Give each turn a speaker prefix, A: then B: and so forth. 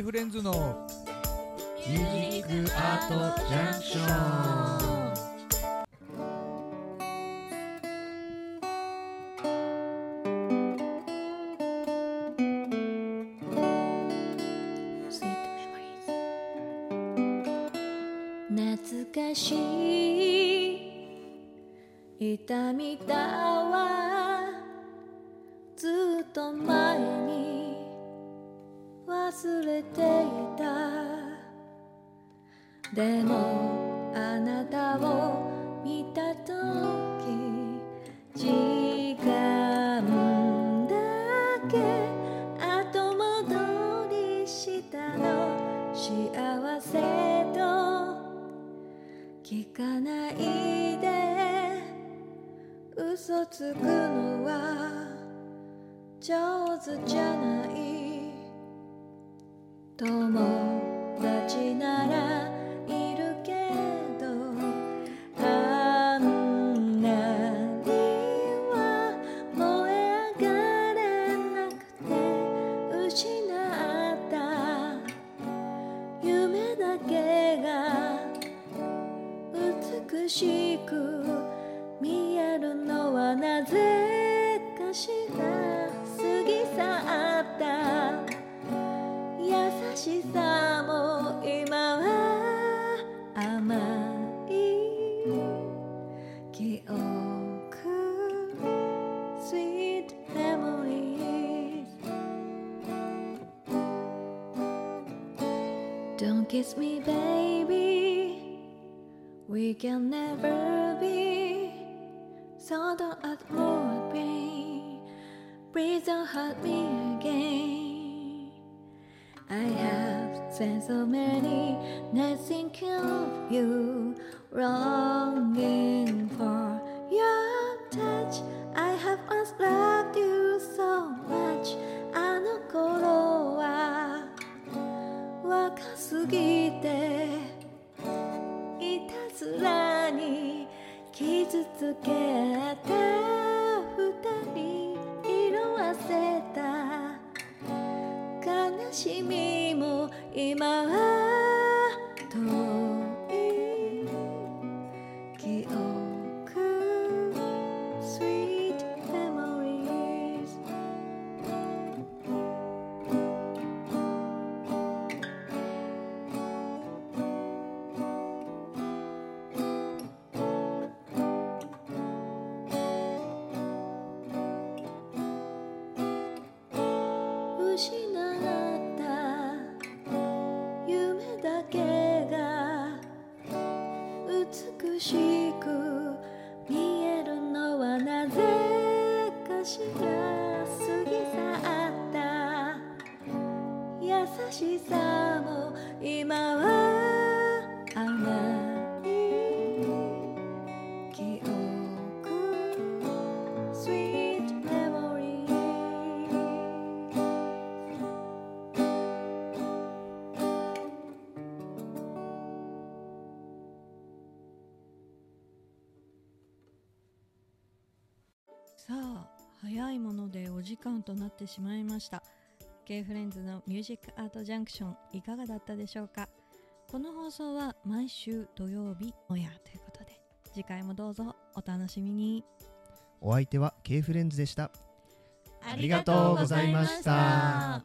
A: フレンズの
B: ミュージックアー。トジャンクション
C: 懐かしい。痛みだわ。ずっと前に。忘れていた。でもあなたを見たとき時間だけ後戻りしたの。幸せと聞かないで。嘘つくのは上手じゃない。友達ならいるけどあんなには燃え上がれなくて失った夢だけが美しく見えるのはなぜ Don't kiss me baby. We can never be. So don't add more pain Please don't hurt me again. I have spent so many nights thinking of you, longing for your touch. I have once loved ていたずらに傷つけた。二人色あせた。悲しみも今は失った。夢だけが美しく見えるのはなぜかしら過ぎ去った。優しさも今は
D: さあ早いものでお時間となってしまいました。K フレンズのミュージックアートジャンクションいかがだったでしょうか？この放送は毎週土曜日オンエアということで次回もどうぞお楽しみに。
B: お相手は K フレンズでした。
D: あ
B: りがとうございました